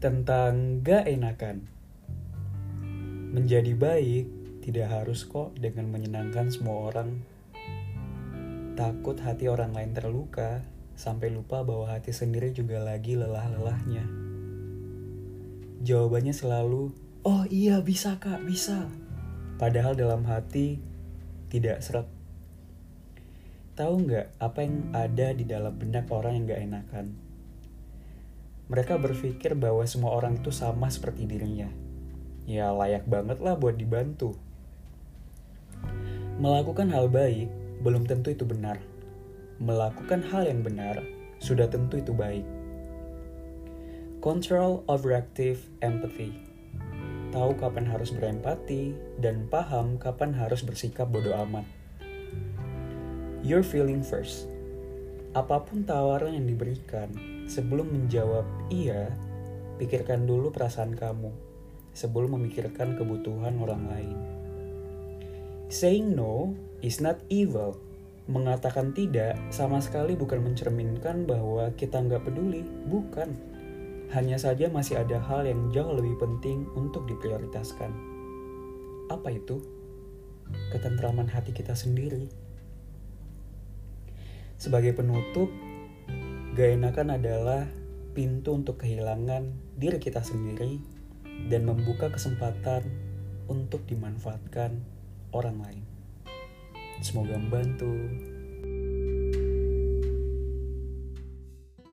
tentang gak enakan. Menjadi baik tidak harus kok dengan menyenangkan semua orang. Takut hati orang lain terluka, sampai lupa bahwa hati sendiri juga lagi lelah-lelahnya. Jawabannya selalu, oh iya bisa kak, bisa. Padahal dalam hati tidak seret. Tahu nggak apa yang ada di dalam benak orang yang gak enakan? Mereka berpikir bahwa semua orang itu sama seperti dirinya. Ya layak banget lah buat dibantu. Melakukan hal baik belum tentu itu benar. Melakukan hal yang benar sudah tentu itu baik. Control overactive empathy. Tahu kapan harus berempati dan paham kapan harus bersikap bodoh amat. Your feeling first. Apa pun tawaran yang diberikan, Sebelum menjawab iya, pikirkan dulu perasaan kamu sebelum memikirkan kebutuhan orang lain. Saying no is not evil. Mengatakan tidak sama sekali bukan mencerminkan bahwa kita nggak peduli, bukan. Hanya saja masih ada hal yang jauh lebih penting untuk diprioritaskan. Apa itu? Ketentraman hati kita sendiri. Sebagai penutup, Gak enakan adalah pintu untuk kehilangan diri kita sendiri dan membuka kesempatan untuk dimanfaatkan orang lain. Semoga membantu.